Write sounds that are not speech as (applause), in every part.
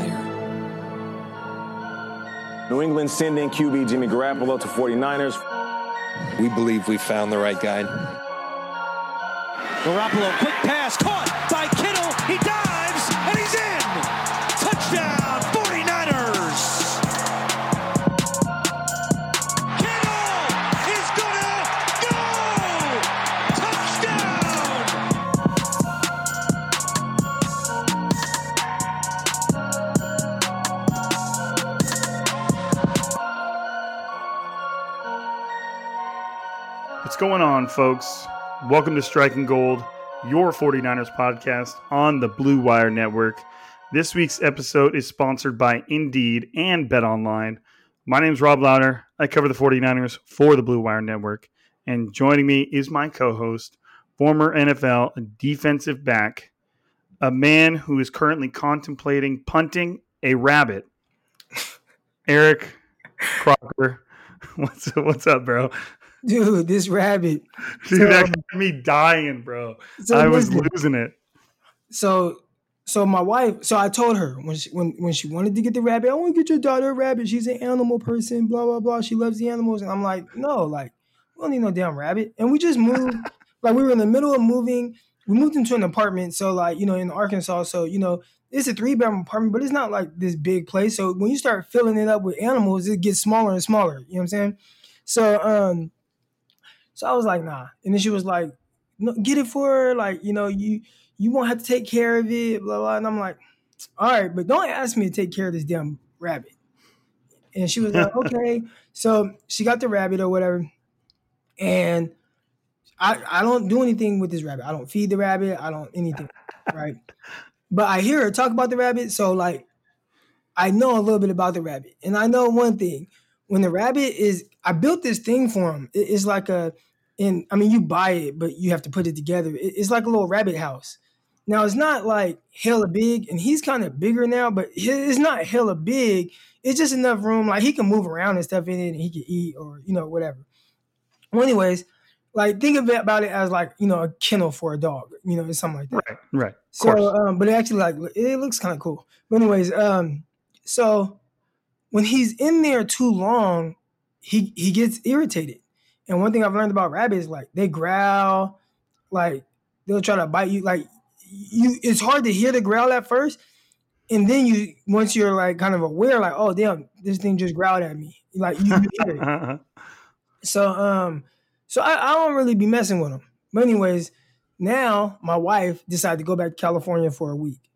Blue New England sending QB Jimmy Garoppolo to 49ers. We believe we found the right guy. Garoppolo, quick pass, going on, folks? Welcome to Striking Gold, your 49ers podcast on the Blue Wire Network. This week's episode is sponsored by Indeed and Bet Online. My name is Rob Louder. I cover the 49ers for the Blue Wire Network. And joining me is my co host, former NFL defensive back, a man who is currently contemplating punting a rabbit, (laughs) Eric Crocker. (laughs) What's, what's up, bro? (laughs) Dude, this rabbit. Dude, So- that got me dying, bro. So I was listen. losing it. So, so my wife. So I told her when she when when she wanted to get the rabbit, I want to get your daughter a rabbit. She's an animal person. Blah blah blah. She loves the animals, and I'm like, no, like we don't need no damn rabbit. And we just moved. (laughs) like we were in the middle of moving. We moved into an apartment. So like you know in Arkansas. So you know it's a three bedroom apartment, but it's not like this big place. So when you start filling it up with animals, it gets smaller and smaller. You know what I'm saying? So um, so I was like, nah. And then she was like, no, get it for her. Like, you know, you you won't have to take care of it, blah, blah. And I'm like, all right, but don't ask me to take care of this damn rabbit. And she was like, (laughs) okay. So she got the rabbit or whatever. And I, I don't do anything with this rabbit. I don't feed the rabbit. I don't anything. (laughs) Right. But I hear her talk about the rabbit. So like I know a little bit about the rabbit. And I know one thing. When the rabbit is I built this thing for him. It- it's like a and I mean you buy it, but you have to put it together. It's like a little rabbit house. Now it's not like hella big, and he's kind of bigger now, but it's not hella big. It's just enough room, like he can move around and stuff in it, and he can eat or you know whatever. Well, anyways, like think about it as like you know a kennel for a dog, you know, something like that. Right, right. So, um, but it actually like it looks kind of cool. But anyways, um, so when he's in there too long, he he gets irritated, And one thing I've learned about rabbits, like they growl, like they'll try to bite you. Like you, it's hard to hear the growl at first, and then you once you're like kind of aware, like oh damn, this thing just growled at me. Like you hear it. (laughs) so um, so I, I don't really be messing with them. But anyways, now my wife decided to go back to California for a week,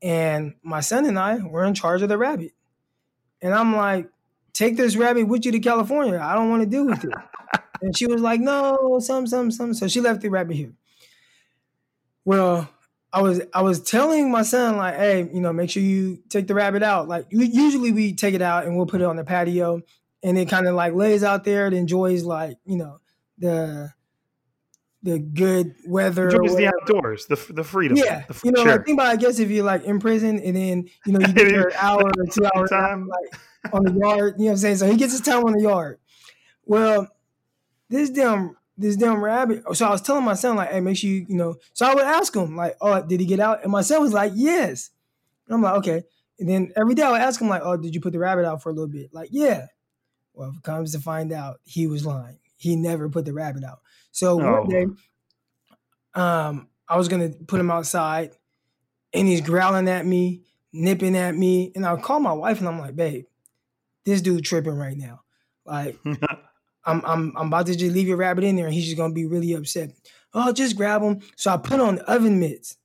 and my son and I were in charge of the rabbit. And I'm like, take this rabbit with you to California. I don't want to deal with it. (laughs) and she was like, no, some, some, some. So she left the rabbit here. Well, I was I was telling my son like, hey, you know, make sure you take the rabbit out. Like usually we take it out and we'll put it on the patio, and it kind of like lays out there. It enjoys like you know the the good weather. Enjoys the outdoors, the the freedom. Yeah, the you know, like, think about I guess if you're like in prison and then you know you (laughs) get your hour or two hours time. like on the yard. You know what I'm saying? So he gets his time on the yard. Well, this damn this damn rabbit. So I was telling my son like, hey, make sure you you know. So I would ask him like, oh, did he get out? And my son was like, yes. And I'm like, okay. And then every day I would ask him like, oh, did you put the rabbit out for a little bit? Like, yeah. Well, if it comes to find out, he was lying. He never put the rabbit out. So oh. one day, um, I was gonna put him outside, and he's growling at me, nipping at me, and I'll call my wife and I'm like, babe, this dude tripping right now. Like, (laughs) I'm I'm I'm about to just leave your rabbit in there, and he's just gonna be really upset. Oh, just grab him. So I put on oven mitts.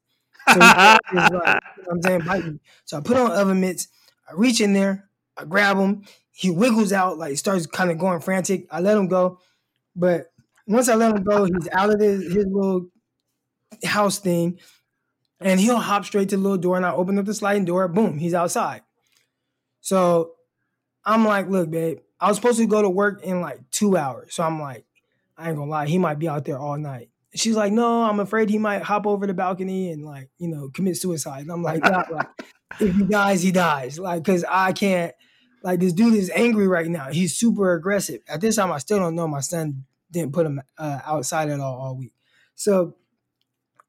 So (laughs) like, you know I'm saying, bite me. So I put on oven mitts. I reach in there. I grab him. He wiggles out, like starts kind of going frantic. I let him go, but once I let him go, he's out of his, his little house thing, and he'll hop straight to the little door. And I open up the sliding door. Boom, he's outside. So I'm like, look, babe, I was supposed to go to work in like two hours. So I'm like, I ain't gonna lie, he might be out there all night. She's like, no, I'm afraid he might hop over the balcony and like, you know, commit suicide. And I'm like, like (laughs) if he dies, he dies. Like, cause I can't, like this dude is angry right now. He's super aggressive. At this time, I still don't know. My son didn't put him uh, outside at all all week. So,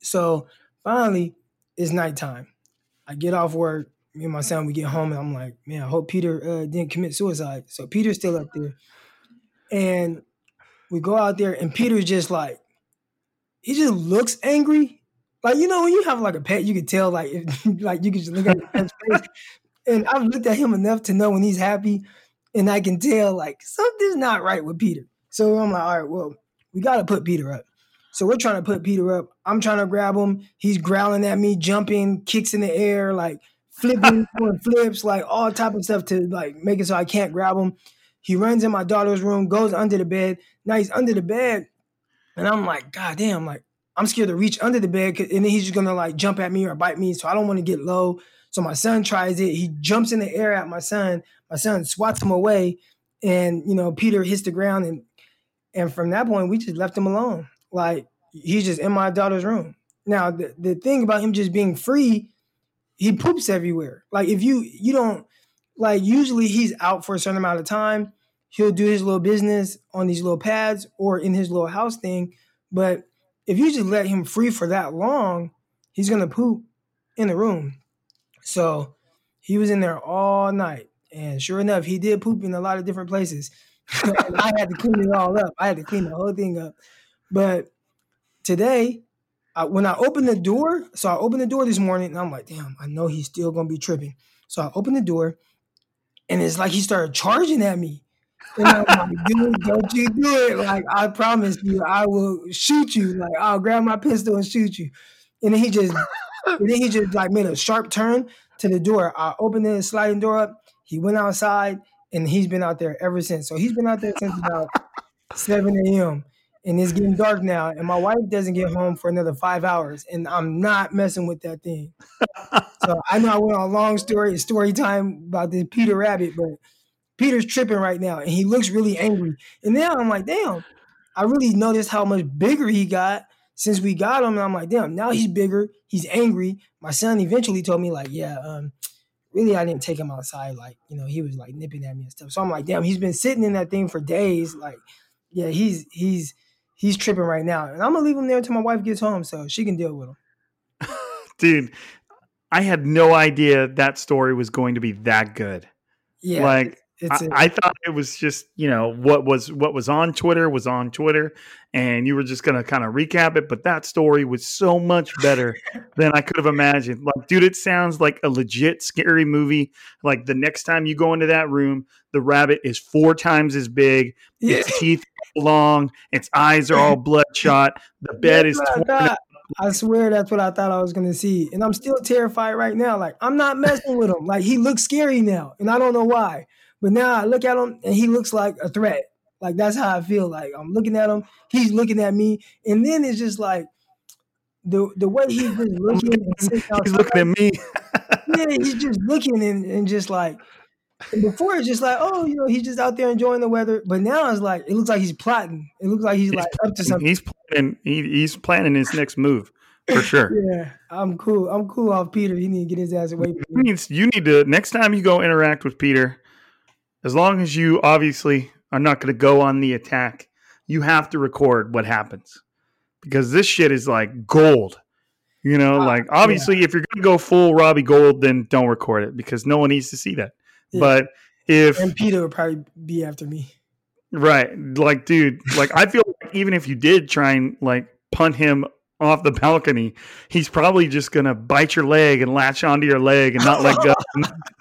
so finally, it's nighttime. I get off work me and my son, we get home, and I'm like, man, I hope Peter uh, didn't commit suicide. So Peter's still up there, and we go out there, and Peter's just like, he just looks angry. Like you know, when you have like a pet, you can tell like if, (laughs) like you can just look at his face. And I've looked at him enough to know when he's happy, and I can tell like something's not right with Peter. So I'm like, all right, well, we got to put Peter up. So we're trying to put Peter up. I'm trying to grab him. He's growling at me, jumping, kicks in the air, like flipping, doing flips, like all type of stuff to like make it so I can't grab him. He runs in my daughter's room, goes under the bed. Now he's under the bed, and I'm like, God damn, like I'm scared to reach under the bed, and then he's just gonna like jump at me or bite me. So I don't want to get low. So my son tries it. He jumps in the air at my son. My son swats him away, and you know Peter hits the ground, and and from that point we just left him alone. Like he's just in my daughter's room. Now the, the thing about him just being free he poops everywhere. Like if you you don't like usually he's out for a certain amount of time. He'll do his little business on these little pads or in his little house thing. But if you just let him free for that long, he's gonna poop in the room. So he was in there all night. And sure enough, he did poop in a lot of different places. (laughs) I had to clean it all up. I had to clean the whole thing up. But today, I, when I opened the door, so I opened the door this morning and I'm like, damn, I know he's still gonna be tripping. So I opened the door and it's like he started charging at me. And I'm like, dude, don't you do it. Like, I promise you, I will shoot you. Like, I'll grab my pistol and shoot you. And then he just and then he just like made a sharp turn to the door. I opened the sliding door up. He went outside and he's been out there ever since. So he's been out there since about 7 a.m and it's getting (laughs) dark now, and my wife doesn't get home for another five hours, and I'm not messing with that thing. (laughs) so I know I went on a long story, story time about this Peter Rabbit, but Peter's tripping right now, and he looks really angry. And now I'm like, damn, I really noticed how much bigger he got since we got him, and I'm like, damn, now he's bigger, he's angry. My son eventually told me like, yeah, um, really I didn't take him outside, like you know, he was like nipping at me and stuff. So I'm like, damn, he's been sitting in that thing for days, like, yeah, he's he's he's tripping right now, and I'm gonna leave him there until my wife gets home so she can deal with him. (laughs) Dude, I had no idea that story was going to be that good. Yeah, like I, a- I thought it was just you know what was what was on Twitter was on Twitter, and you were just gonna kind of recap it. But that story was so much better (laughs) than I could have imagined. Like, dude, it sounds like a legit scary movie. Like the next time you go into that room, the rabbit is four times as big. Its teeth are long. Its eyes are all bloodshot. The (laughs) bed That's is torn thought. I swear that's what I thought I was gonna see, and I'm still terrified right now. Like I'm not messing with him. Like he looks scary now, and I don't know why. But now I look at him, and he looks like a threat. Like that's how I feel. Like I'm looking at him, he's looking at me, and then it's just like the the way (laughs) he's just looking. He's looking at me. (laughs) yeah, he's just looking and, and just like. And before it's just like, oh, you know, he's just out there enjoying the weather. But now it's like, it looks like he's plotting. It looks like he's, like up to something. He's planning. He, he's planning his next move for sure. (laughs) Yeah, I'm cool. I'm cool off Peter. He need to get his ass away from need, you need to next time you go interact with Peter, as long as you obviously are not going to go on the attack, you have to record what happens because this shit is like gold. You know, ah, like obviously, if you're going to go full Robbie Gould, then don't record it because no one needs to see that. Yeah. But if And Peter would probably be after me. Right. Like, dude, like I feel like even if you did try and like punt him off the balcony, he's probably just gonna bite your leg and latch onto your leg and not let go.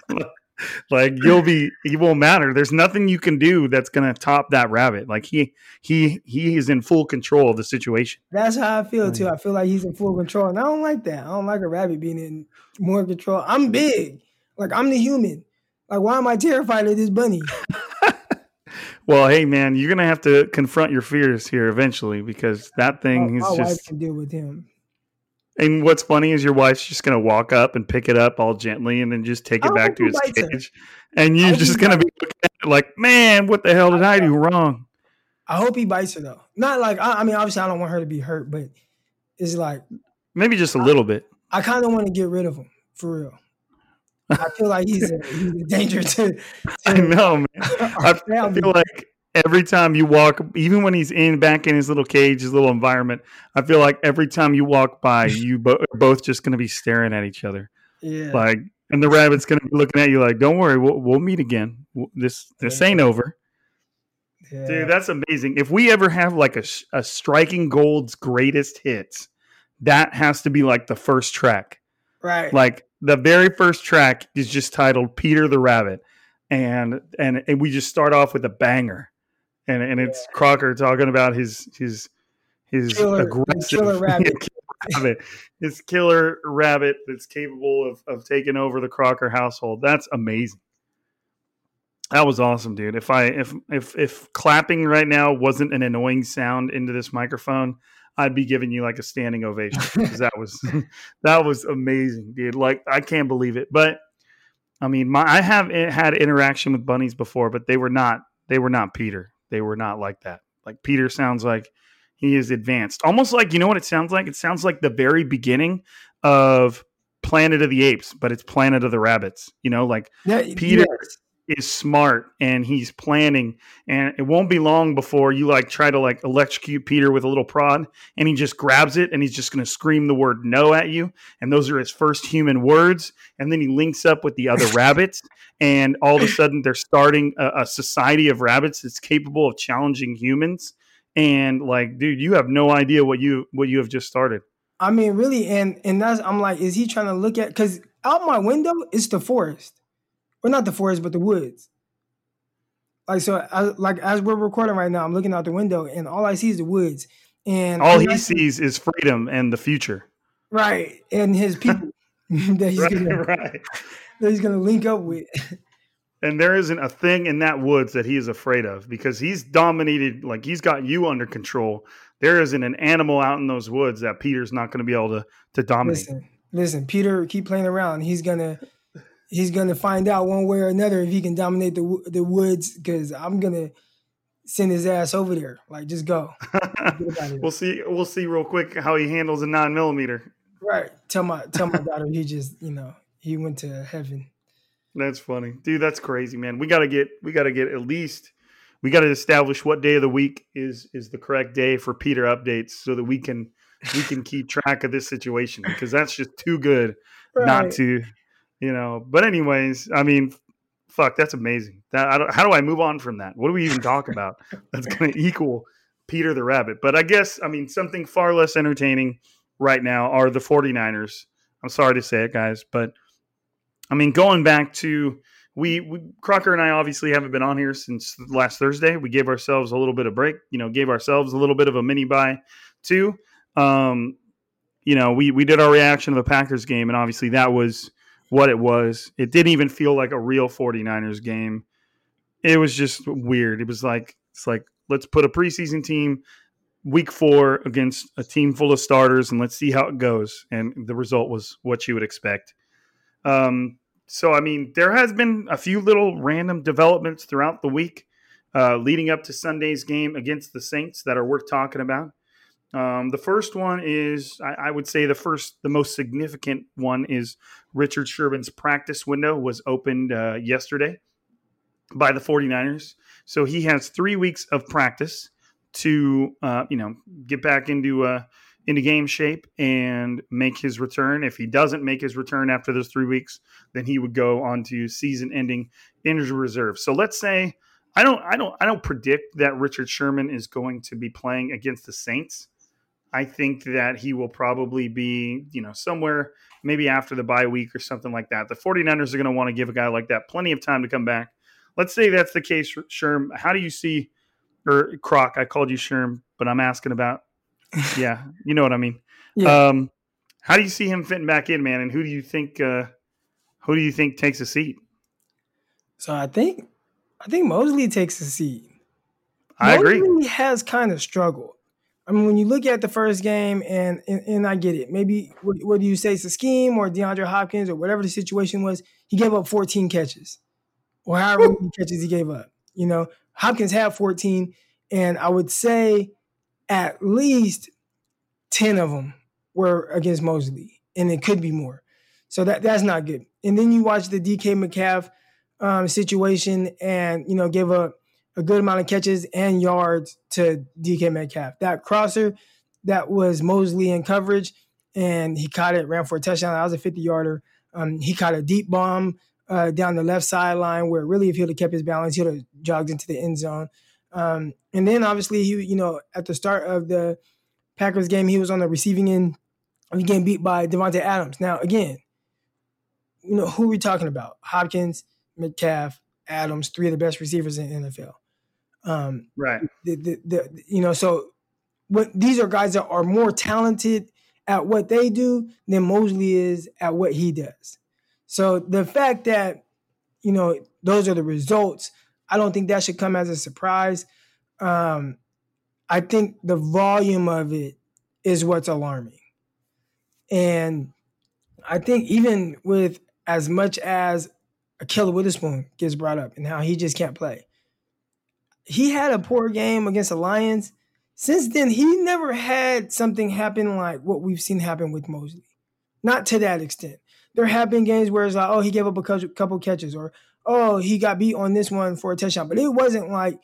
(laughs) (laughs) (laughs) like you'll be he won't matter. There's nothing you can do that's gonna top that rabbit. Like he he he is in full control of the situation. That's how I feel too. I feel like he's in full control, and I don't like that. I don't like a rabbit being in more control. I'm big, like I'm the human. Like why am I terrified of this bunny? (laughs) Well, hey man, you're gonna have to confront your fears here eventually because that thing my is wife just can deal with him. And what's funny is your wife's just gonna walk up and pick it up all gently and then just take it don't back to think its he bites cage. And you're just gonna be looking at it like, man, what the hell did I do wrong? I hope he bites her though. Not like I, I mean, obviously I don't want her to be hurt, but it's like Maybe just a little bit. I kind of want to get rid of him for real. I feel like he's a, he's a danger to. (laughs) I know, man. (laughs) I, I feel like every time you walk, even when he's in back in his little cage, his little environment, I feel like every time you walk by, (laughs) you bo- are both just gonna be staring at each other. Yeah. Like, and the rabbit's gonna be looking at you like, "Don't worry, we'll, we'll meet again. This this ain't over." Yeah. Dude, that's amazing. If we ever have like a, a striking gold's greatest hits, that has to be like the first track. Right. Like the very first track is just titled Peter the Rabbit. And and and we just start off with a banger. And and it's Crocker talking about his his his Killer- aggressive (laughs) killer rabbit. rabbit. His killer rabbit that's capable of, of taking over the Crocker household. That's amazing. That was awesome, dude. If I if if if clapping right now wasn't an annoying sound into this microphone, I'd be giving you like a standing ovation because that was (laughs) that was amazing, dude. Like I can't believe it. But I mean, my I have i- had interaction with bunnies before, but they were not they were not Peter. They were not like that. Like Peter sounds like he is advanced, almost like you know what it sounds like. It sounds like the very beginning of Planet of the Apes, but it's Planet of the Rabbits. You know, like Yeah, Peter yes. Is smart and he's planning. And it won't be long before you like try to like electrocute Peter with a little prod and he just grabs it and he's just going to scream the word no at you. And those are his first human words. And then he links up with the other (laughs) rabbits and all of a sudden they're starting a, a society of rabbits that's capable of challenging humans. And like dude you have no idea what you what you have just started. I mean, really, and and that's I'm like, is he trying to look at? Because out my window it's the forest, or not the forest, but the woods. Like so, I, like as we're recording right now, I'm looking out the window, and all I see is the woods, and all he sees is freedom and the future right, and his people (laughs) that he's right, gonna right. that he's gonna link up with. And there isn't a thing in that woods that he is afraid of because he's dominated, like he's got you under control. There isn't an animal out in those woods that Peter's not going to be able to to dominate. Listen, listen, Peter, keep playing around. He's gonna he's gonna find out one way or another if he can dominate the the woods. Because I'm gonna send his ass over there. Like, just go. (laughs) Get up out of here. we'll see. We'll see real quick how he handles a nine millimeter. Right. Tell my tell my daughter he just you know he went to heaven. That's funny, dude. That's crazy, man. We got to get. We got to get at least. We got to establish what day of the week is is the correct day for Peter updates, so that we can we can keep track of this situation because that's just too good not to, you know. But anyways, I mean, fuck, that's amazing. That how do I move on from that? What do we even talk (laughs) about that's going to equal Peter the Rabbit? But I guess I mean something far less entertaining right now are the 49ers. I'm sorry to say it, guys, but I mean going back to we, we Crocker and I obviously haven't been on here since last Thursday. We gave ourselves a little bit of break, you know, gave ourselves a little bit of a mini bye too. Um, you know, we we did our reaction to the Packers game, and obviously that was what it was. It didn't even feel like a real 49ers game. It was just weird. It was like it's like let's put a preseason team week 4 against a team full of starters and let's see how it goes. And the result was what you would expect. Um so I mean, there has been a few little random developments throughout the week uh, leading up to Sunday's game against the Saints that are worth talking about. Um, the first one is, I, I, would say, the first, the most significant one is Richard Sherman's practice window was opened uh, yesterday by the 49ers. So he has three weeks of practice to, uh, you know, get back into uh, into game shape and make his return. If he doesn't make his return after those three weeks, then he would go on to season-ending injury reserve. So let's say I don't, I don't, I don't predict that Richard Sherman is going to be playing against the Saints. I think that he will probably be, you know, somewhere maybe after the bye week or something like that. The 49ers are going to want to give a guy like that plenty of time to come back. Let's say that's the case, Sherm. How do you see, or Croc, I called you Sherm, but I'm asking about, (laughs) yeah, you know what I mean. Yeah. Um, how do you see him fitting back in, man? And who do you think, uh, who do you think takes a seat? So I think, I think Moseley takes a seat. I Moseley agree. has kind of struggled. I mean, when you look at the first game, and and, and I get it. Maybe what, what do you say? It's a scheme or DeAndre Hopkins or whatever the situation was. He gave up 14 catches, or however many catches he gave up. You know, Hopkins had 14, and I would say at least 10 of them were against Moseley, and it could be more. So that that's not good. And then you watch the DK Metcalf um, situation, and you know, give up a good amount of catches and yards to DK Metcalf. That crosser that was Moseley in coverage, and he caught it, ran for a touchdown. That was a 50 yarder. Um, he caught a deep bomb uh, down the left sideline where really, if he would have kept his balance, he would have jogged into the end zone. Um, and then obviously, he, you know, at the start of the Packers game, he was on the receiving end of getting beat by Davante Adams. Now, again, you know, who are we talking about? Hopkins, Metcalf, Adams, three of the best receivers in NFL. Um, right. The, the, the, you know, so what these are guys that are more talented at what they do than Moseley is at what he does. So the fact that, you know, those are the results, I don't think that should come as a surprise. Um, I think the volume of it is what's alarming. And I think even with as much as Ahkello Witherspoon gets brought up and how he just can't play, he had a poor game against the Lions. Since then, he never had something happen like what we've seen happen with Moseley. Not to that extent. There have been games where it's like, oh, he gave up a couple catches, or oh, he got beat on this one for a touchdown. But it wasn't like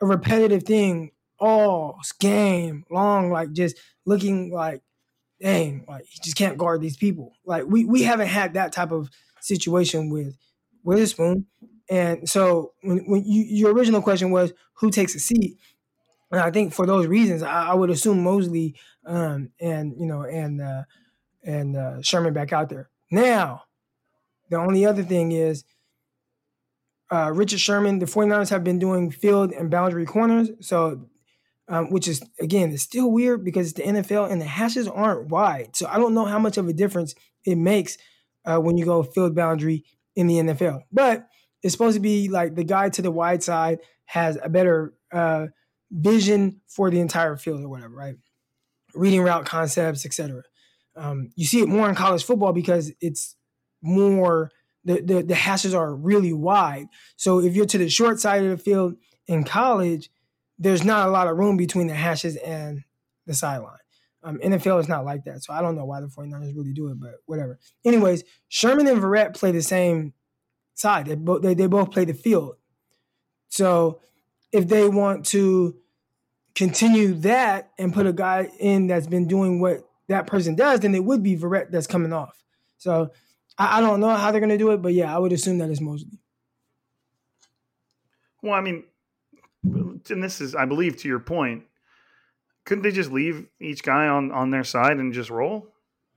a repetitive thing all game long, like just looking like, dang, like he just can't guard these people. Like we we haven't had that type of situation with Witherspoon. And so when, when you, your original question was who takes a seat, and I think for those reasons, I, I would assume Moseley um, and you know and uh, and uh, Sherman back out there. Now, the only other thing is uh, Richard Sherman. The 49ers have been doing field and boundary corners, so um, which is again it's still weird because it's the NFL and the hashes aren't wide. So I don't know how much of a difference it makes uh, when you go field boundary in the NFL, but it's supposed to be like the guy to the wide side has a better uh, vision for the entire field or whatever, right? Reading route concepts, etc. Um, you see it more in college football because it's more the, the the hashes are really wide. So if you're to the short side of the field in college, there's not a lot of room between the hashes and the sideline. Um, NFL is not like that. So I don't know why the 49ers really do it, but whatever. Anyways, Sherman and Verrett play the same side. They both they, they both play the field. So if they want to continue that and put a guy in that's been doing what that person does, then it would be Verrett that's coming off. So I, I don't know how they're gonna do it, but yeah, I would assume that it's Moseley. Well, I mean, and this is, I believe, to your point. Couldn't they just leave each guy on on their side and just roll?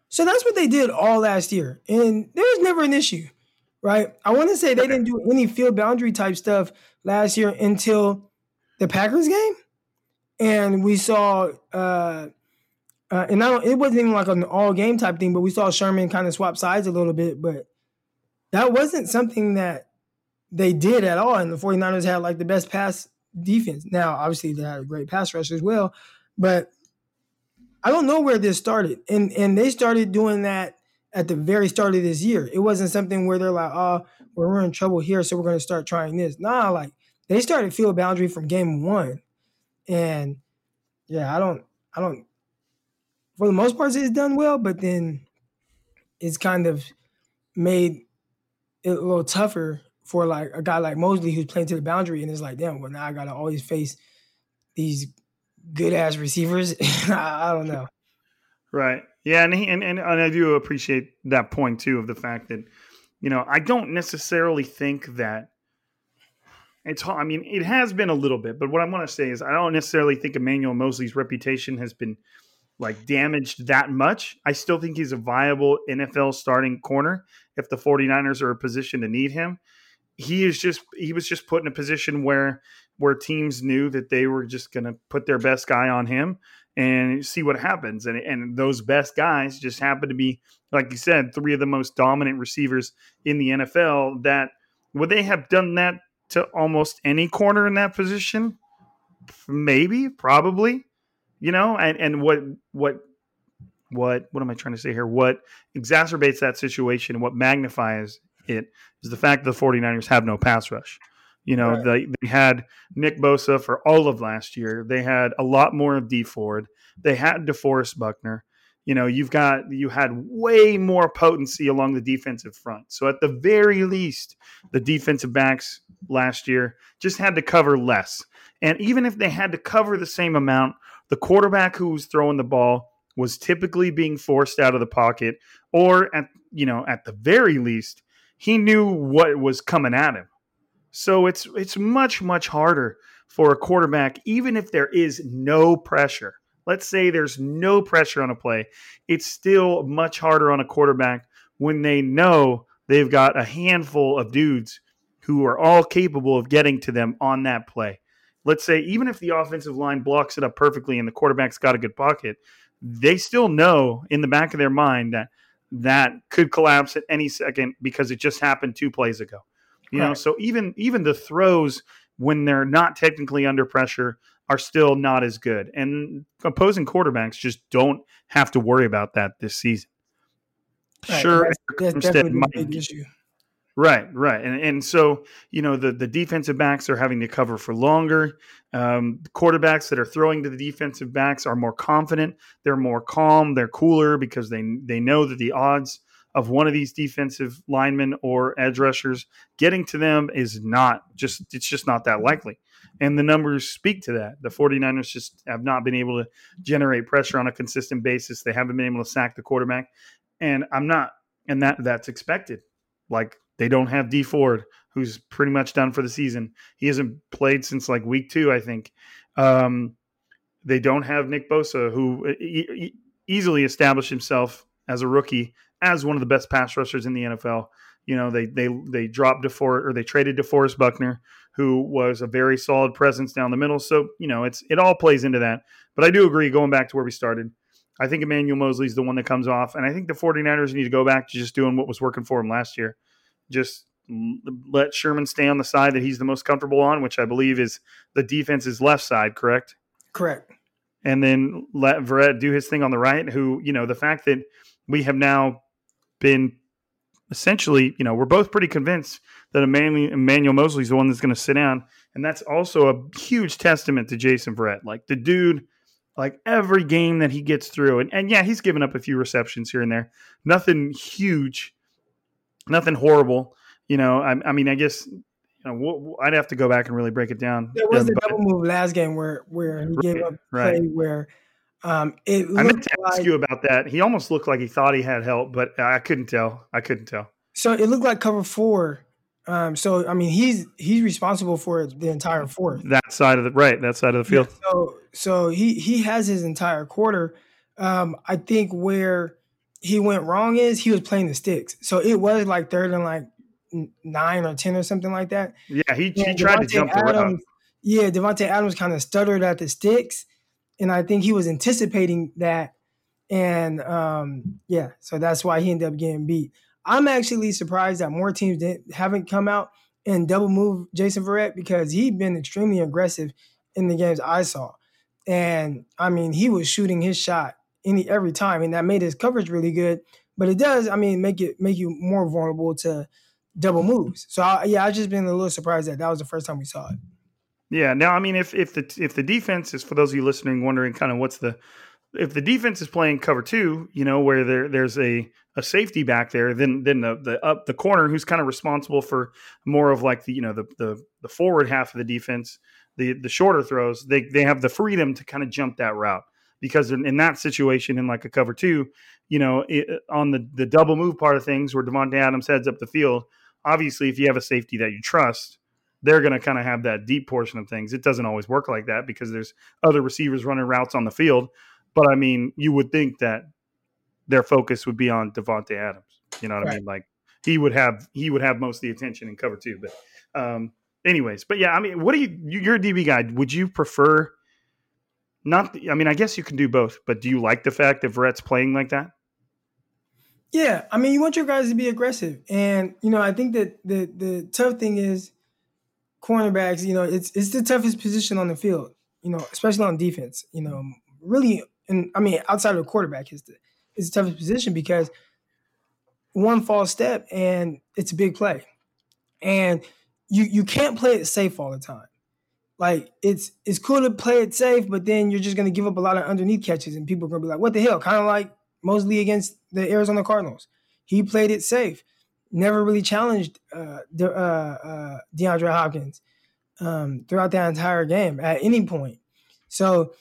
So that's what they did all last year, and there was never an issue, right? I want to say they didn't do any field boundary type stuff last year until the Packers game, and we saw. uh uh, and not, it wasn't even like an all game type thing, but we saw Sherman kind of swap sides a little bit. But that wasn't something that they did at all. And the 49ers had like the best pass defense. Now, obviously, they had a great pass rush as well. But I don't know where this started. And and they started doing that at the very start of this year. It wasn't something where they're like, oh, we're in trouble here, so we're going to start trying this. Nah, like they started field boundary from game one. And yeah, I don't, I don't for the most part, it's done well, but then it's kind of made it a little tougher for like a guy like Moseley who's playing to the boundary, and it's like, damn, well now I gotta always face these good ass receivers. (laughs) I, I, don't know. Right. Yeah, and, he, and and I do appreciate that point too of the fact that you know I don't necessarily think that it's. I mean, it has been a little bit, but what I want to say is I don't necessarily think Emmanuel Moseley's reputation has been like damaged that much. I still think he's a viable NFL starting corner if the 49ers are a position to need him. He is just he was just put in a position where where teams knew that they were just going to put their best guy on him and see what happens. And and those best guys just happen to be like you said, three of the most dominant receivers in the NFL that would they have done that to almost any corner in that position? Maybe, probably you know, and and what what what what am I trying to say here? What exacerbates that situation what magnifies it is the fact that the 49ers have no pass rush. You know, right. they, they had Nick Bosa for all of last year. They had a lot more of Dee Ford. They had DeForest Buckner. You know, you've got you had way more potency along the defensive front. So at the very least, the defensive backs last year just had to cover less. And even if they had to cover the same amount, the quarterback who was throwing the ball was typically being forced out of the pocket, or at you know, at the very least, he knew what was coming at him. So it's it's much much harder for a quarterback, even if there is no pressure. Let's say there's no pressure on a play, it's still much harder on a quarterback when they know they've got a handful of dudes who are all capable of getting to them on that play let's say even if the offensive line blocks it up perfectly and the quarterback's got a good pocket, they still know in the back of their mind that that could collapse at any second because it just happened two plays ago. You know, so even even the throws when they're not technically under pressure are still not as good. And opposing quarterbacks just don't have to worry about that this season. Right. Sure, that's, that's might, issue. Right, right, and and so you know the the defensive backs are having to cover for longer. Um, quarterbacks that are throwing to the defensive backs are more confident. They're more calm. They're cooler because they they know that the odds of one of these defensive linemen or edge rushers getting to them is not just it's just not that likely. And the numbers speak to that. The 49ers just have not been able to generate pressure on a consistent basis. They haven't been able to sack the quarterback. And I'm not and that that's expected. Like they don't have Dee Ford, who's pretty much done for the season. He hasn't played since like week two, I think. Um, they don't have Nick Bosa, who e- e- easily established himself as a rookie as one of the best pass rushers in the NFL. You know, they they they dropped DeForest or they traded DeForest Buckner, who was a very solid presence down the middle. So you know, it's it all plays into that. But I do agree, going back to where we started, I think Emmanuel Moseley is the one that comes off, and I think the 49ers need to go back to just doing what was working for him last year just let Sherman stay on the side that he's the most comfortable on, which I believe is the defense's left side, correct? Correct. And then let Verrett do his thing on the right, who, you know, the fact that we have now been essentially, you know, we're both pretty convinced that Emmanuel, Emmanuel Moseley is the one that's going to sit down. And that's also a huge testament to Jason Verrett. Like the dude, like every game that he gets through, and, and yeah, he's given up a few receptions here and there. Nothing huge nothing horrible. You know, I, I mean, I guess you know, I'd have to go back and really break it down. There was um, a double move last game where where he gave up play right. where um, it. I meant to like, ask you about that. He almost looked like he thought he had help, but I couldn't tell. I couldn't tell. So it looked like cover four Um, so I mean, he's he's responsible for the entire fourth. That side of the right, that side of the field. Yeah, so so he he has his entire quarter. Um, I think where he went wrong is he was playing the sticks. So it was like third and like nine or ten or something like that. Yeah, he, he tried to jump Adams. Yeah, Davante Adams kind of stuttered at the sticks, and I think he was anticipating that. And um, yeah, so that's why he ended up getting beat. I'm actually surprised that more teams didn't, haven't come out and double move Jason Verrett because he'd been extremely aggressive in the games I saw. And I mean, he was shooting his shot any every time, and that made his coverage really good. But it does, I mean, make it make you more vulnerable to double moves. So I, yeah, I just been a little surprised that that was the first time we saw it. Yeah. Now, I mean, if if the if the defense is for those of you listening, wondering kind of what's the if the defense is playing cover two, you know, where there there's a a safety back there, then then the the up the corner who's kind of responsible for more of like the you know the the the forward half of the defense, the the shorter throws, they they have the freedom to kind of jump that route because in, in that situation in like a cover two, you know, it, on the the double move part of things where Davante Adams heads up the field, obviously if you have a safety that you trust, they're going to kind of have that deep portion of things. It doesn't always work like that because there's other receivers running routes on the field. But I mean, you would think that their focus would be on Davante Adams. You know what right. I mean? Like he would have he would have most of the attention in cover two. But um, anyways, but yeah, I mean, what do you you're a DB guy? Would you prefer not? I mean, I guess you can do both, but do you like the fact that Verrett's playing like that? Yeah, I mean, you want your guys to be aggressive, and you know, I think that the the tough thing is cornerbacks. You know, it's it's the toughest position on the field. You know, especially on defense. You know, really, and I mean, outside of the quarterback is the is the toughest position because one false step and it's a big play, and you you can't play it safe all the time. Like it's it's cool to play it safe, but then you're just gonna give up a lot of underneath catches, and people are gonna be like, "What the hell?" Kind of like Moseley against the Arizona Cardinals. He played it safe, never really challenged uh, De, uh, uh, DeAndre Hopkins um, throughout that entire game at any point. So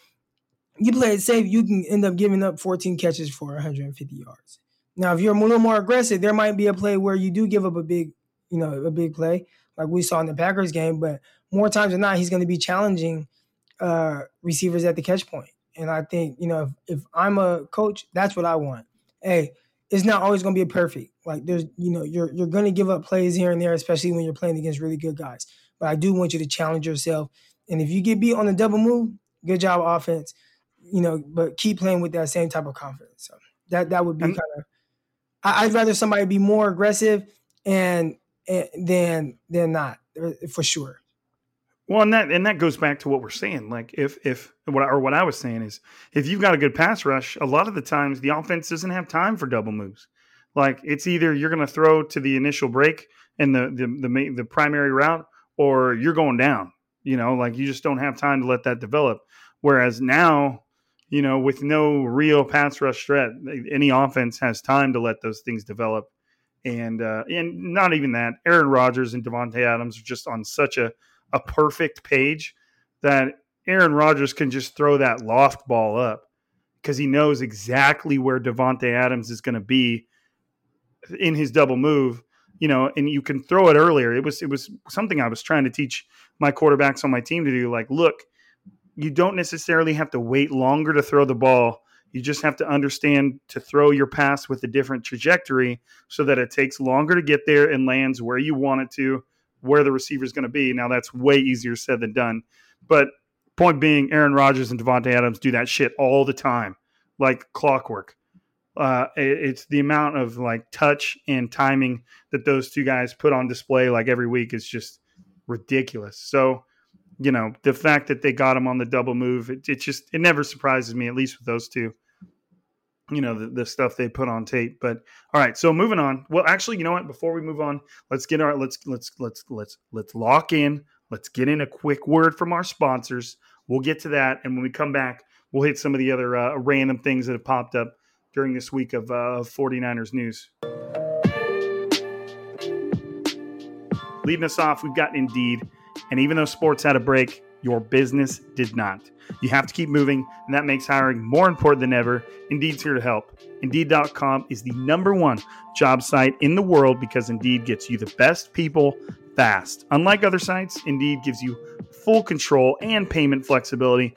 you play it safe, you can end up giving up 14 catches for 150 yards. Now, if you're a little more aggressive, there might be a play where you do give up a big, you know, a big play like we saw in the Packers game. But more times than not, he's going to be challenging uh, receivers at the catch point. And I think, you know, if, if I'm a coach, that's what I want. Hey, it's not always going to be perfect. Like there's, you know, you're you're going to give up plays here and there, especially when you're playing against really good guys. But I do want you to challenge yourself. And if you get beat on the double move, good job offense you know, but keep playing with that same type of confidence. So that that would be kind of. I'd rather somebody be more aggressive and, and than than not uh, for sure. Well, and that and that goes back to what we're saying. Like if if what or what I was saying is if you've got a good pass rush, a lot of the times the offense doesn't have time for double moves. Like it's either you're going to throw to the initial break and the the the, the primary route, or you're going down. You know, like you just don't have time to let that develop. Whereas now you know, with no real pass rush threat, any offense has time to let those things develop. And uh, and not even that, Aaron Rodgers and Davante Adams are just on such a, a perfect page that Aaron Rodgers can just throw that loft ball up because he knows exactly where Davante Adams is going to be in his double move. You know, and you can throw it earlier. It was it was something I was trying to teach my quarterbacks on my team to do. Like, look, you don't necessarily have to wait longer to throw the ball. You just have to understand to throw your pass with a different trajectory so that it takes longer to get there and lands where you want it to, where the receiver is going to be. Now, that's way easier said than done. But point being, Aaron Rodgers and Davante Adams do that shit all the time, like clockwork. Uh, it's the amount of like touch and timing that those two guys put on display like every week is just ridiculous. So, you know, the fact that they got him on the double move, it, it just it never surprises me, at least with those two. You know, the, the stuff they put on tape. But all right, so moving on. Well, actually, you know what? Before we move on, let's get our let's let's let's let's let's lock in. Let's get in a quick word from our sponsors. We'll get to that, and when we come back, we'll hit some of the other uh, random things that have popped up during this week of uh, 49ers news. Leading us off, we've got Indeed. And even though sports had a break, Your business did not. You have to keep moving, and that makes hiring more important than ever. Indeed's here to help. Indeed.com is the number one job site in the world because Indeed gets you the best people fast. Unlike other sites, Indeed gives you full control and payment flexibility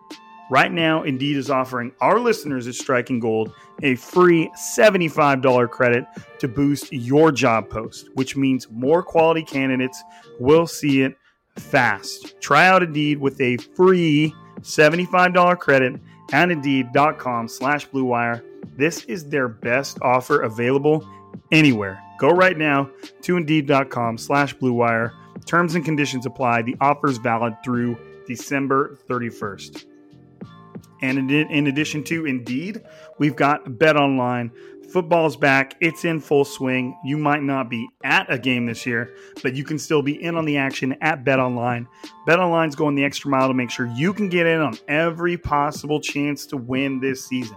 Right now, Indeed is offering our listeners at Striking Gold a free $75 credit to boost your job post, which means more quality candidates will see it fast. Try out Indeed with a free $75 credit at Indeed.com slash BlueWire. This is their best offer available anywhere. Go right now to Indeed.com slash BlueWire. Terms and conditions apply. The offer is valid through December 31st. And in addition to Indeed, we've got Bet Online. Football's back. It's in full swing. You might not be at a game this year, but you can still be in on the action at Bet Online. Bet Online's going the extra mile to make sure you can get in on every possible chance to win this season.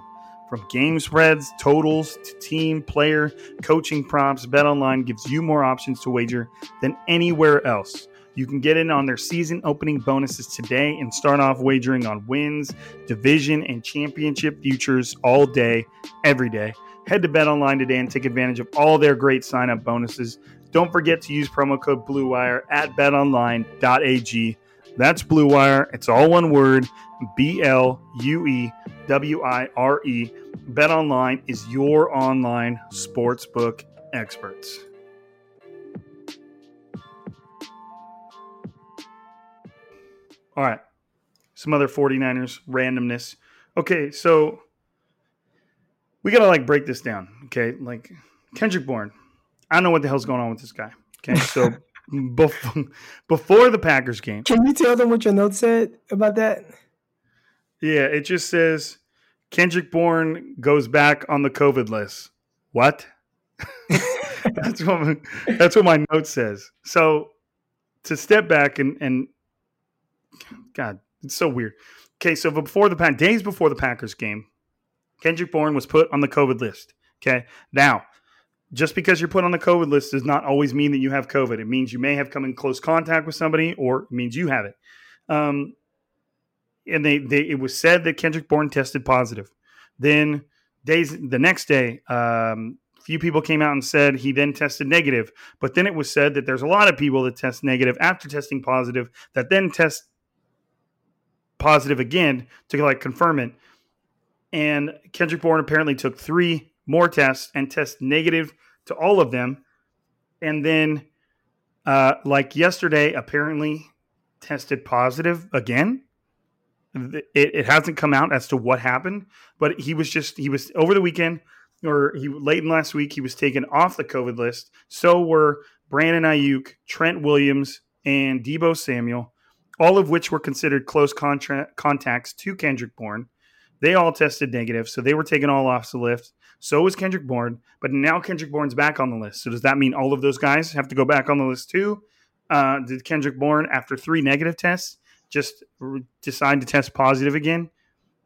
From game spreads, totals, to team, player, coaching props, Bet Online gives you more options to wager than anywhere else. You can get in on their season opening bonuses today and start off wagering on wins, division, and championship futures all day, every day. Head to Bet Online today and take advantage of all their great sign up bonuses. Don't forget to use promo code BLUEWIRE at betonline.ag. That's BLUEWIRE. It's all one word B L U E W I R E. Bet Online is your online sportsbook experts. All right. Some other 49ers randomness. Okay, so we got to like break this down. Okay. Like Kendrick Bourne. I don't know what the hell's going on with this guy. Okay. So (laughs) before, before the Packers game. Can you tell them what your note said about that? Yeah. It just says Kendrick Bourne goes back on the COVID list. What? (laughs) that's what my, that's what my note says. So to step back and and God, it's so weird. Okay, so before the days before the Packers game, Kendrick Bourne was put on the COVID list. Okay, now just because you're put on the COVID list does not always mean that you have COVID. It means you may have come in close contact with somebody, or it means you have it. Um, and they, they it was said that Kendrick Bourne tested positive. Then days the next day, um, few people came out and said he then tested negative. But then it was said that there's a lot of people that test negative after testing positive that then test positive again to like confirm it. And Kendrick Bourne apparently took three more tests and test negative to all of them. And then, uh, like yesterday, apparently tested positive again. It, it hasn't come out as to what happened, but he was just he was over the weekend or he late in last week he was taken off the COVID list. So were Brandon Aiyuk, Trent Williams, and Deebo Samuel all of which were considered close contra- contacts to Kendrick Bourne. They all tested negative, so they were taken all off the list. So was Kendrick Bourne, but now Kendrick Bourne's back on the list. So does that mean all of those guys have to go back on the list too? Uh, did Kendrick Bourne, after three negative tests, just re- decide to test positive again?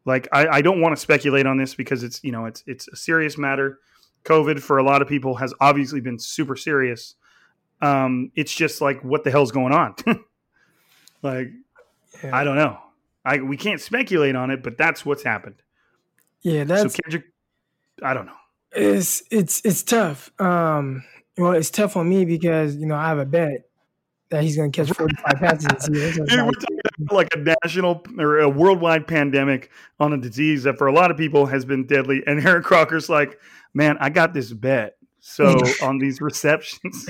Like I, I don't want to speculate on this because it's you know it's it's a serious matter. COVID for a lot of people has obviously been super serious. Um, it's just like what the hell's going on? (laughs) Like, yeah. I don't know. I we can't speculate on it, but that's what's happened. Yeah, that's so Kendrick. I don't know. It's it's it's tough. Um, well, it's tough on me because you know I have a bet that he's going to catch 45 (laughs) passes this year. Dude, we're talking about like a national or a worldwide pandemic on a disease that for a lot of people has been deadly. And Aaron Crocker's like, man, I got this bet. So (laughs) on these receptions,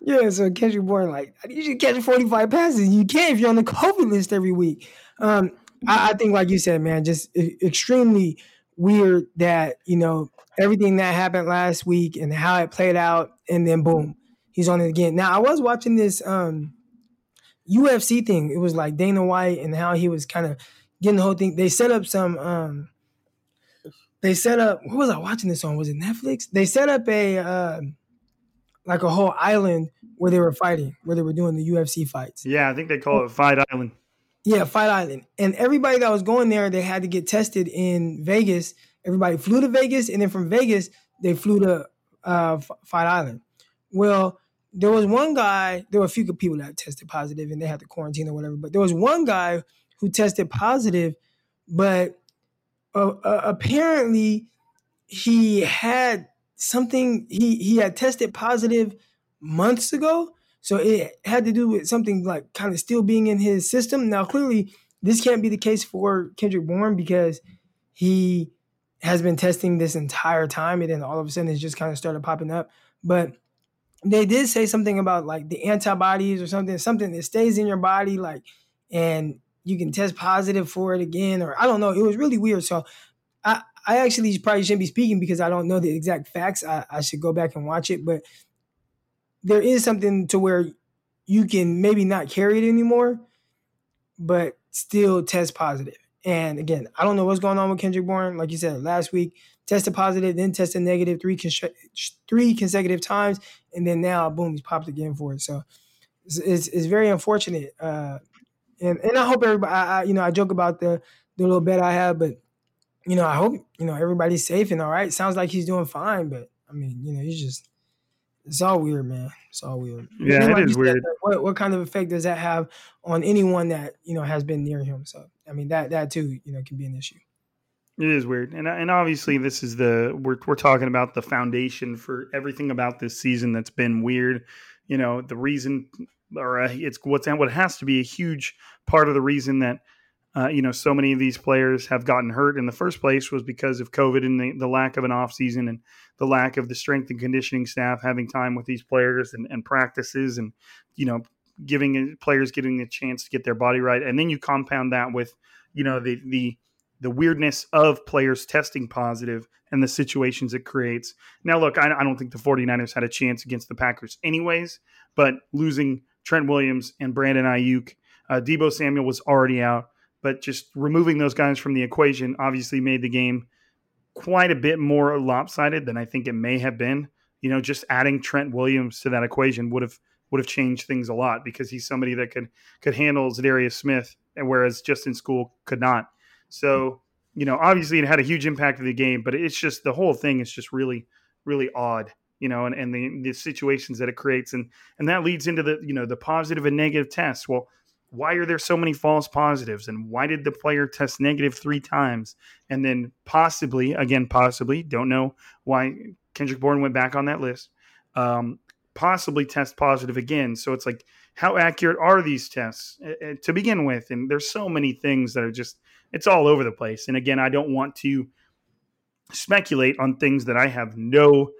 yeah, so Kendrick Bourne, like, you should catch 45 passes. You can't if you're on the COVID list every week. Um, I, I think, like you said, man, just extremely weird that, you know, everything that happened last week and how it played out, and then boom, he's on it again. Now, I was watching this um UFC thing. It was like Dana White and how he was kind of getting the whole thing. They set up some. um They set up. What was I watching this on? Was it Netflix? They set up a uh, like a whole island where they were fighting, where they were doing the UFC fights. Yeah, I think they call it Fight Island. Yeah, Fight Island. And everybody that was going there, they had to get tested in Vegas. Everybody flew to Vegas, and then from Vegas, they flew to uh, Fight Island. Well, there was one guy, there were a few people that tested positive and they had to quarantine or whatever, but there was one guy who tested positive, but uh, uh, apparently he had something, he, he had tested positive months ago. So it had to do with something like kind of still being in his system. Now, clearly, this can't be the case for Kendrick Bourne because he has been testing this entire time and then all of a sudden it's just kind of started popping up. But they did say something about like the antibodies or something, something that stays in your body, like, and you can test positive for it again, or I don't know. It was really weird. So I, I actually probably shouldn't be speaking because I don't know the exact facts. I, I should go back and watch it, but there is something to where you can maybe not carry it anymore, but still test positive. And again, I don't know what's going on with Kendrick Bourne. Like you said last week, tested positive, then tested negative three three consecutive times, and then now, boom, he's popped again for it. So it's, it's, it's very unfortunate. Uh, and and I hope everybody, I, I, you know, I joke about the the little bet I have, but you know, I hope you know everybody's safe and all right. Sounds like he's doing fine, but I mean, you know, he's just it's all weird, man. It's all weird. Yeah, it is weird. what what kind of effect does that have on anyone that you know has been near him? So I mean, that that too, you know, can be an issue. It is weird, and and obviously this is the we're we're talking about the foundation for everything about this season that's been weird. You know, the reason, or uh, it's what's what has to be a huge part of the reason that uh, you know so many of these players have gotten hurt in the first place was because of COVID and the, the lack of an off season and the lack of the strength and conditioning staff having time with these players and, and practices and you know giving players getting a chance to get their body right, and then you compound that with you know the the the weirdness of players testing positive and the situations it creates. Now, look, I, I, don't think the 49ers had a chance against the Packers anyways, but losing Trent Williams and Brandon Aiyuk, uh, Deebo Samuel was already out, but just removing those guys from the equation obviously made the game quite a bit more lopsided than I think it may have been. You know, just adding Trent Williams to that equation would have would have changed things a lot because he's somebody that could could handle Za'Darius Smith, whereas Justin Skule could not. So, you know, obviously it had a huge impact of the game, but it's just the whole thing is just really, really odd, you know, and, and the, the situations that it creates. And, and that leads into the, you know, the positive and negative tests. Well, why are there so many false positives? And why did the player test negative three times? And then possibly, again, possibly, don't know why Kendrick Bourne went back on that list, um, possibly test positive again. So it's like, how accurate are these tests uh, to begin with? And there's so many things that are just it's all over the place. And again, I don't want to speculate on things that I have no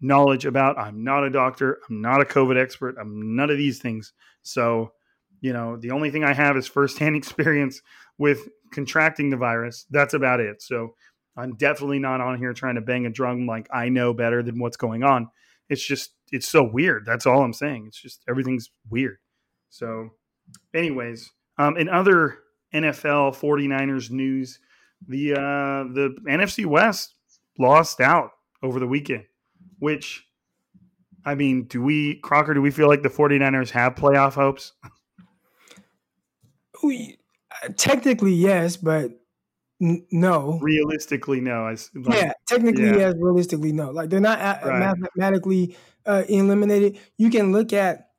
knowledge about. I'm not a doctor. I'm not a COVID expert. I'm none of these things. So, you know, the only thing I have is firsthand (laughs) experience with contracting the virus. That's about it. So, I'm definitely not on here trying to bang a drum like I know better than what's going on. It's just, it's so weird. That's all I'm saying. It's just everything's weird. So, anyways, um, in other NFL 49ers news. The uh, the NFC West lost out over the weekend, which I mean, do we Crocker, do we feel like the 49ers have playoff hopes? (laughs) We uh, technically yes, but n- no. Realistically no. I, like, yeah, technically yeah. yes, realistically no. Like they're not a- right. mathematically uh, eliminated. You can look at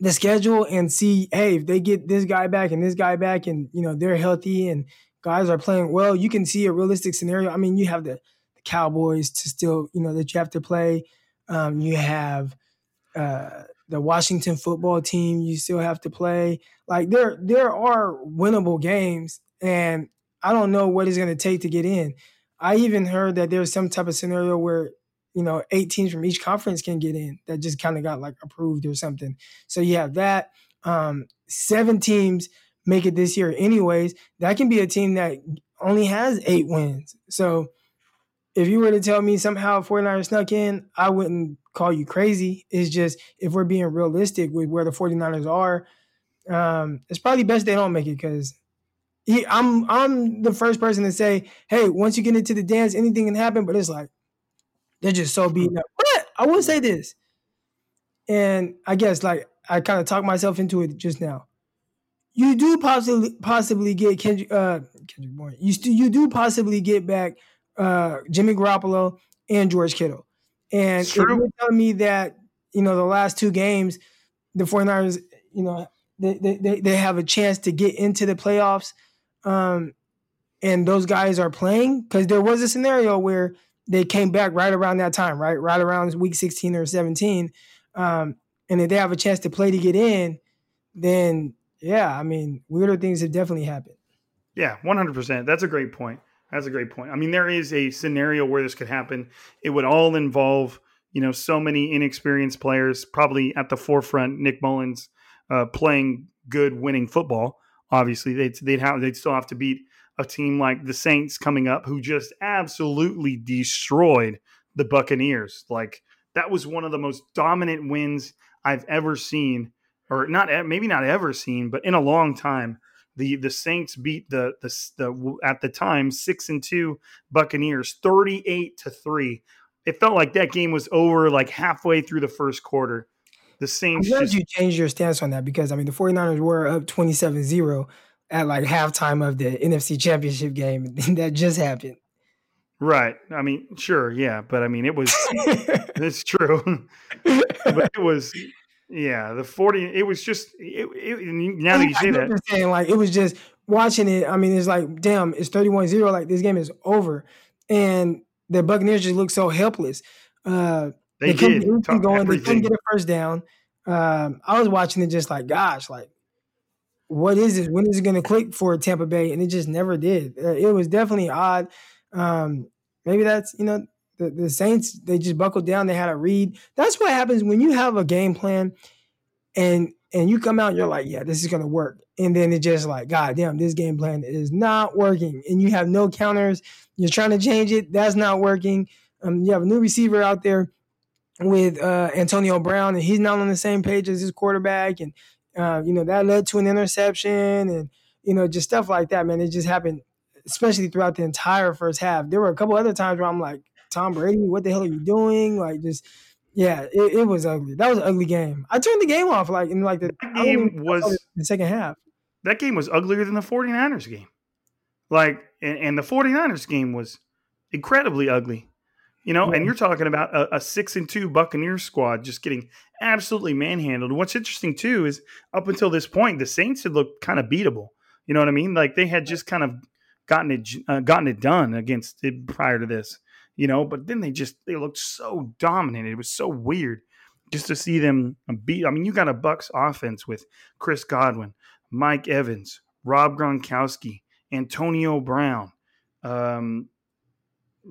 the schedule and see, hey, if they get this guy back and this guy back, and you know they're healthy and guys are playing well, you can see a realistic scenario. I mean, you have the, the Cowboys to still, you know, that you have to play. Um, you have uh, the Washington football team you still have to play. Like there, there are winnable games, and I don't know what it's going to take to get in. I even heard that there's some type of scenario where you know, eight teams from each conference can get in that just kind of got like approved or something. So you have that. Um, seven teams make it this year, anyways. That can be a team that only has eight wins. So if you were to tell me somehow 49ers snuck in, I wouldn't call you crazy. It's just if we're being realistic with where the 49ers are, Um, it's probably best they don't make it because I'm I'm the first person to say, hey, once you get into the dance, anything can happen. But it's like they're just so beaten up. But I will say this, and I guess like I kind of talked myself into it just now. You do possibly possibly get Kendrick, uh, Kendrick Bourne. You st- you do possibly get back uh, Jimmy Garoppolo and George Kittle. And if you're telling me that you know the last two games, the 49ers, you know, they they, they have a chance to get into the playoffs, um, and those guys are playing because there was a scenario where they came back right around that time, right, right around week 16 or 17, um, and if they have a chance to play to get in, then yeah, I mean, weirder things have definitely happened. Yeah, 100%. That's a great point. That's a great point. I mean, there is a scenario where this could happen. It would all involve, you know, so many inexperienced players, probably at the forefront. Nick Mullens uh, playing good, winning football. Obviously, they'd they'd have they'd still have to beat a team like the Saints coming up, who just absolutely destroyed the Buccaneers. Like that was one of the most dominant wins I've ever seen, or not maybe not ever seen, but in a long time the the Saints beat the the, the at the time six and two Buccaneers thirty eight to three. It felt like that game was over like halfway through the first quarter. The Saints. I'm glad just, you changed your stance on that because I mean the 49ers were up 27-0 at like halftime of the NFC Championship game that just happened. Right. I mean, sure, yeah, but I mean it was (laughs) it's true. (laughs) but it was yeah, the forty. It was just it, it, now that you say that, saying like it was just watching it. I mean, it's like damn, it's 31-0. Like this game is over, and the Buccaneers just look so helpless. Uh, they, they did couldn't going. Everything. They couldn't get a first down. Um, I was watching it just like, gosh, like what is it? When is it going to click for Tampa Bay? And it just never did. Uh, it was definitely odd. Um, maybe that's you know the, the Saints, they just buckled down. They had a read. That's what happens when you have a game plan and and you come out you're like, yeah, this is gonna work. And then it's just like, God damn, this game plan is not working. And you have no counters. You're trying to change it. That's not working. Um, you have a new receiver out there with uh, Antonio Brown, and he's not on the same page as his quarterback. And uh, you know that led to an interception, and you know just stuff like that. Man, it just happened, especially throughout the entire first half. There were a couple other times where I'm like, Tom Brady, what the hell are you doing? Like just yeah, it, it was ugly. That was an ugly game. I turned the game off like in like the that game was the second half. That game was uglier than the 49ers game. Like and, and the 49ers game was incredibly ugly. You know, yeah. and you're talking about a, a, six and two Buccaneers squad just getting absolutely manhandled. what's interesting too is up until this point, the Saints had looked kind of beatable. You know what I mean? Like they had just kind of gotten it uh, gotten it done against it prior to this you know, but then they just they looked so dominant. It was so weird just to see them beat. I mean, you got a Bucks offense with Chris Godwin, Mike Evans, Rob Gronkowski, Antonio Brown. Um,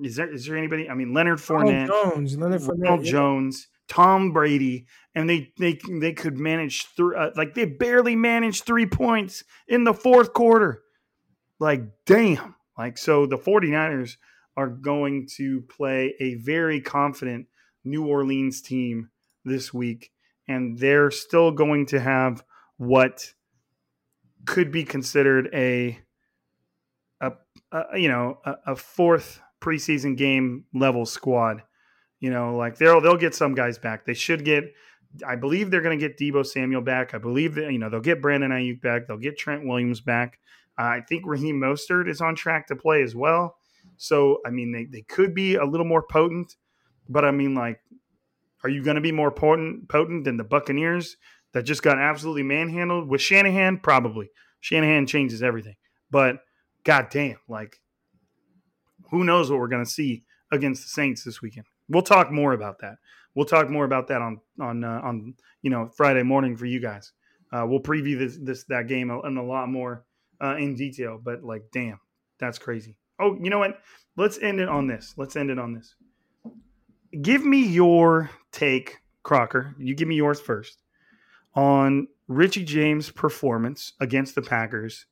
is there is there anybody? I mean, Leonard Fournette, Jones, Leonard Fournette, yeah. Jones, Tom Brady, and they they they could manage through uh, like they barely managed three points in the fourth quarter. Like, damn. Like, so the 49ers are going to play a very confident New Orleans team this week, and they're still going to have what could be considered a, a, a you know a, a, fourth preseason game level squad. You know, like they'll they'll get some guys back. They should get. I believe they're going to get Deebo Samuel back. I believe that you know they'll get Brandon Aiyuk back. They'll get Trent Williams back. Uh, I think Raheem Mostert is on track to play as well. So, I mean, they, they could be a little more potent, but I mean, like, are you going to be more potent, potent than the Buccaneers that just got absolutely manhandled with Shanahan? Probably. Shanahan changes everything. But goddamn, like, who knows what we're going to see against the Saints this weekend? We'll talk more about that. We'll talk more about that on on uh, on you know Friday morning for you guys. Uh, we'll preview this this that game in a lot more uh, in detail. But like, damn, that's crazy. Oh, you know what? Let's end it on this. Let's end it on this. Give me your take, Crocker. You give me yours first on Richie James' performance against the Packers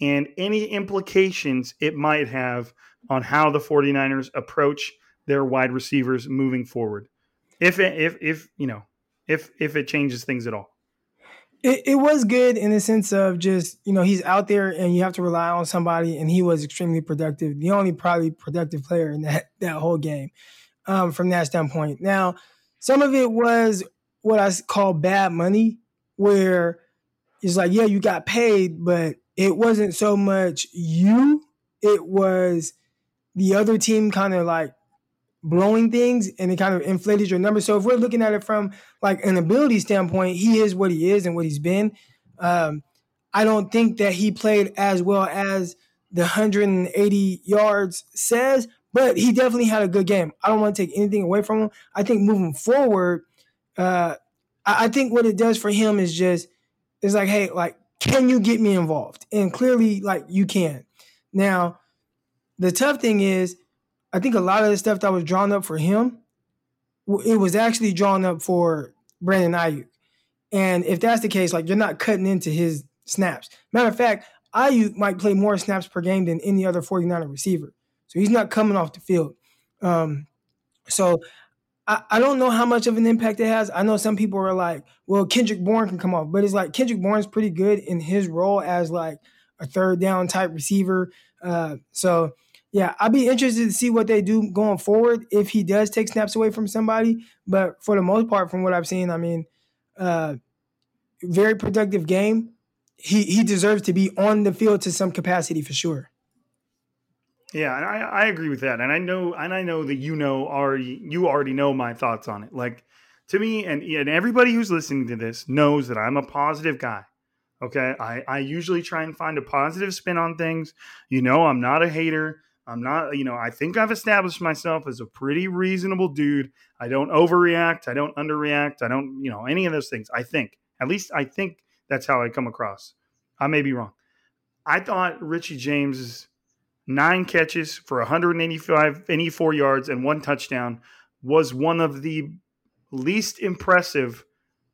and any implications it might have on how the 49ers approach their wide receivers moving forward. If it, if if you know, if if it changes things at all. It, it was good in the sense of just you know he's out there and you have to rely on somebody, and he was extremely productive. The only probably productive player in that (laughs) that whole game, um, from that standpoint. Now, some of it was what I call bad money, where it's like, yeah, you got paid, but it wasn't so much you, it was the other team kind of like blowing things and it kind of inflated your number. So if we're looking at it from like an ability standpoint, he is what he is and what he's been. Um, I don't think that he played as well as the 180 yards says, but he definitely had a good game. I don't want to take anything away from him. I think moving forward, uh, I, I think what it does for him is just it's like, hey, like, can you get me involved? And clearly, like, you can. Now, the tough thing is, I think a lot of the stuff that was drawn up for him, it was actually drawn up for Brandon Aiyuk. And if that's the case, like, you're not cutting into his snaps. Matter of fact, Ayuk might play more snaps per game than any other 49er receiver. So he's not coming off the field. Um, so I, I don't know how much of an impact it has. I know some people are like, well, Kendrick Bourne can come off, but it's like Kendrick Bourne's pretty good in his role as like a third down type receiver. Uh, so yeah, I'd be interested to see what they do going forward if he does take snaps away from somebody. But for the most part, from what I've seen, I mean, uh, very productive game. He he deserves to be on the field to some capacity for sure. Yeah, I, I agree with that, and I know, and I know that you know already, you already know my thoughts on it. Like to me, and and everybody who's listening to this knows that I'm a positive guy. Okay, I I usually try and find a positive spin on things. You know, I'm not a hater. I'm not, you know, I think I've established myself as a pretty reasonable dude. I don't overreact. I don't underreact. I don't, you know, any of those things. I think, at least I think that's how I come across. I may be wrong. I thought Richie James nine catches for 185, 84 yards and one touchdown was one of the least impressive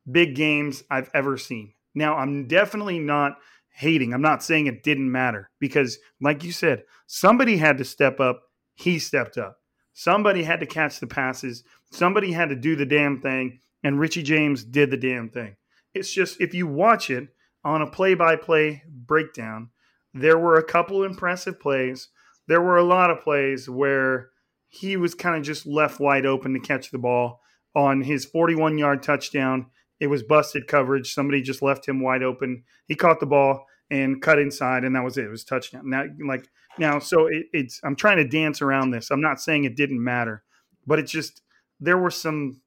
big games I've ever seen. Now, I'm definitely not hating. I'm not saying it didn't matter because, like you said, somebody had to step up. He stepped up. Somebody had to catch the passes. Somebody had to do the damn thing. And Richie James did the damn thing. It's just, if you watch it on a play by play breakdown, there were a couple impressive plays. There were a lot of plays where he was kind of just left wide open to catch the ball. On his 41 yard touchdown, it was busted coverage. Somebody just left him wide open. He caught the ball and cut inside, and that was it. It was touchdown. Now, like now, so it, it's. I'm trying to dance around this. I'm not saying it didn't matter, but it's just there were some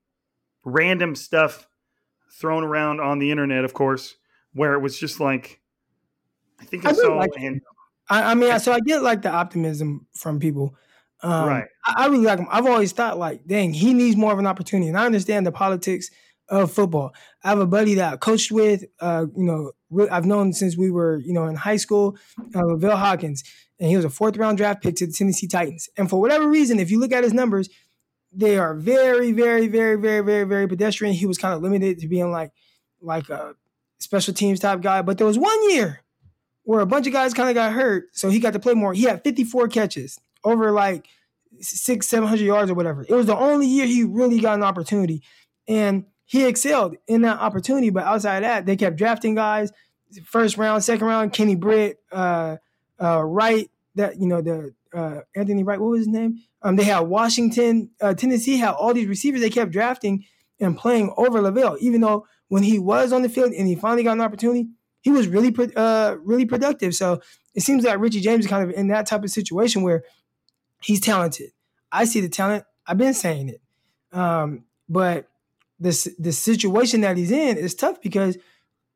random stuff thrown around on the internet, of course, where it was just like I think I, I saw. Like, and, I, I, mean, so I get like the optimism from people. Um, right. I, I, really like him. I've always thought like, dang, he needs more of an opportunity, and I understand the politics of football. I have a buddy that I coached with. Uh, you know, I've known since we were, you know, in high school. Uh, Bill Hawkins, and he was a fourth round draft pick to the Tennessee Titans. And for whatever reason, if you look at his numbers, they are very, very, very, very, very, very pedestrian. He was kind of limited to being like, like a special teams type guy. But there was one year where a bunch of guys kind of got hurt, so he got to play more. He had 54 catches over like six, seven hundred yards or whatever. It was the only year he really got an opportunity, and he excelled in that opportunity. But outside of that, they kept drafting guys, first round, second round, Kenny Britt, uh, uh, Wright, that you know the uh, Anthony Wright, what was his name? Um, they had Washington, uh, Tennessee had all these receivers they kept drafting and playing over Lavelle, even though when he was on the field and he finally got an opportunity, he was really uh, really productive. So it seems like Richie James is kind of in that type of situation where he's talented. I see the talent. I've been saying it, um, but the the situation that he's in is tough because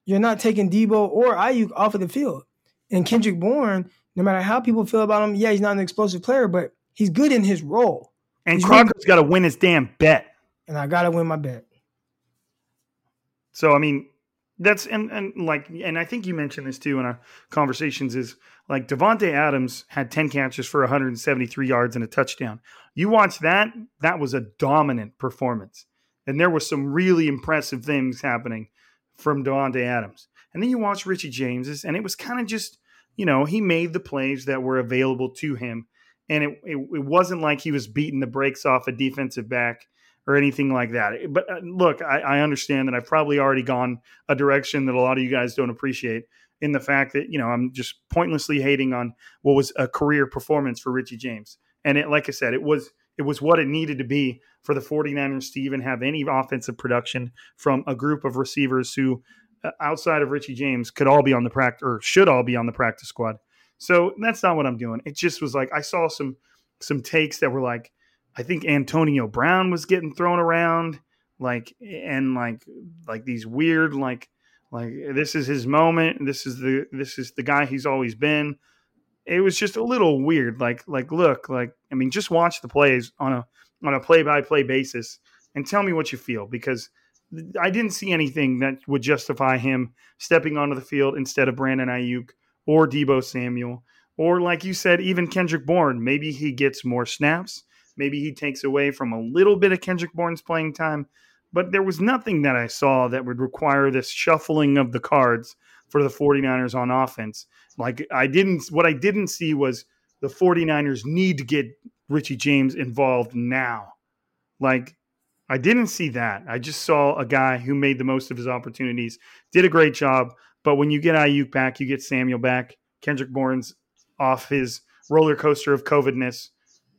you're not taking Deebo or Aiyuk off of the field. And Kendrick Bourne, no matter how people feel about him, yeah, he's not an explosive player, but he's good in his role. And he's Crocker's got to win his damn bet. And I got to win my bet. So I mean, that's and and like and I think you mentioned this too in our conversations is like Davante Adams had 10 catches for 173 yards and a touchdown. You watch that, that was a dominant performance. And there were some really impressive things happening from Davante Adams. And then you watch Richie James's and it was kind of just, you know, he made the plays that were available to him. And it, it, it wasn't like he was beating the brakes off a defensive back or anything like that. But uh, look, I, I understand that I've probably already gone a direction that a lot of you guys don't appreciate in the fact that, you know, I'm just pointlessly hating on what was a career performance for Richie James. And it, like I said, it was it was what it needed to be for the 49ers to even have any offensive production from a group of receivers who uh, outside of Richie James could all be on the practice or should all be on the practice squad. So that's not what I'm doing. It just was like I saw some some takes that were like I think Antonio Brown was getting thrown around like and like like these weird like like this is his moment this is the this is the guy he's always been it was just a little weird like like look like i mean just watch the plays on a on a play by play basis and tell me what you feel because I didn't see anything that would justify him stepping onto the field instead of Brandon Aiyuk or Deebo Samuel or like you said even Kendrick Bourne. Maybe he gets more snaps. Maybe he takes away from a little bit of Kendrick Bourne's playing time. But there was nothing that I saw that would require this shuffling of the cards for the 49ers on offense like I didn't what I didn't see was the 49ers need to get Richie James involved now like I didn't see that. I just saw a guy who made the most of his opportunities, did a great job. But when you get Aiyuk back, you get Samuel back, Kendrick Bourne's off his roller coaster of COVIDness,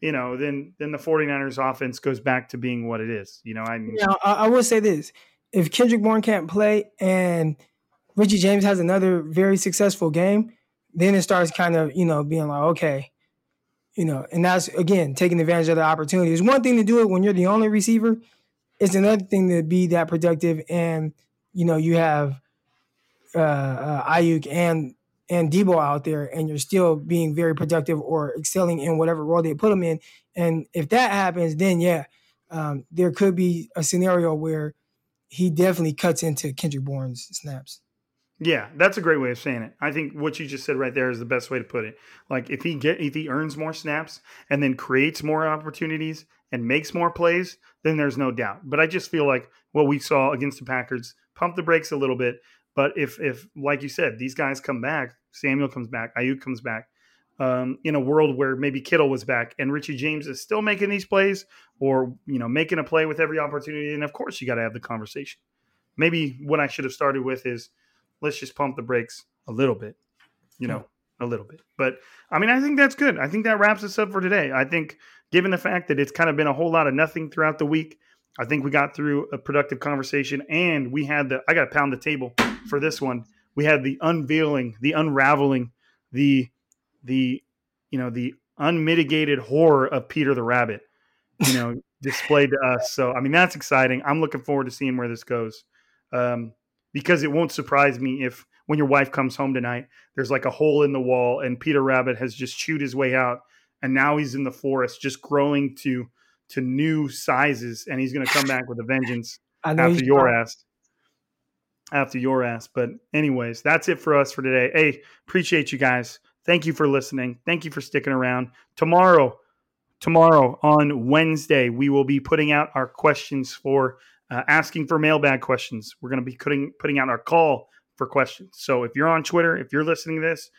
you know, then then the 49ers offense goes back to being what it is. You know, I mean, now, I, I will say this. If Kendrick Bourne can't play and Richie James has another very successful game, then it starts kind of, you know, being like, okay, you know, and that's again taking advantage of the opportunity. It's one thing to do it when you're the only receiver it's another thing to be that productive and you know you have uh, uh Aiyuk and and Deebo out there and you're still being very productive or excelling in whatever role they put them in and if that happens then yeah um, there could be a scenario where he definitely cuts into Kendrick Bourne's snaps. Yeah, that's a great way of saying it. I think what you just said right there is the best way to put it. Like if he get if he earns more snaps and then creates more opportunities and makes more plays, then there's no doubt. But I just feel like what we saw against the Packers, pump the brakes a little bit. But if, if like you said, these guys come back, Samuel comes back, Aiyuk comes back, um, in a world where maybe Kittle was back and Richie James is still making these plays, or you know making a play with every opportunity, and of course you got to have the conversation. Maybe what I should have started with is let's just pump the brakes a little bit, you know, a little bit. But I mean, I think that's good. I think that wraps us up for today. I think given the fact that it's kind of been a whole lot of nothing throughout the week. I think we got through a productive conversation and we had the I got to pound the table for this one. We had the unveiling, the unraveling, the the you know, the unmitigated horror of Peter the Rabbit, you know, (laughs) displayed to us. So I mean that's exciting. I'm looking forward to seeing where this goes. Um, because it won't surprise me if when your wife comes home tonight, there's like a hole in the wall and Peter Rabbit has just chewed his way out and now he's in the forest, just growing to to new sizes, and he's going to come back with a vengeance (sighs) after your ass. After your ass, but anyways, that's it for us for today. Hey, appreciate you guys. Thank you for listening. Thank you for sticking around. Tomorrow, tomorrow on Wednesday, we will be putting out our questions for uh, asking for mailbag questions. We're going to be putting putting out our call for questions. So if you're on Twitter, if you're listening to this,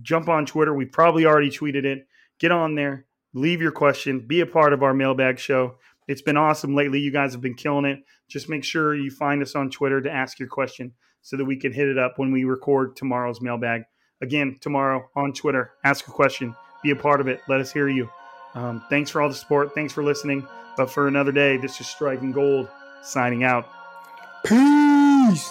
jump on Twitter. We probably already tweeted it get on there, leave your question, be a part of our mailbag show. It's been awesome lately. You guys have been killing it. Just make sure you find us on Twitter to ask your question so that we can hit it up when we record tomorrow's mailbag. Again, tomorrow on Twitter, ask a question, be a part of it. Let us hear you. Um, thanks for all the support. Thanks for listening. But for another day, this is Striking Gold signing out. Peace.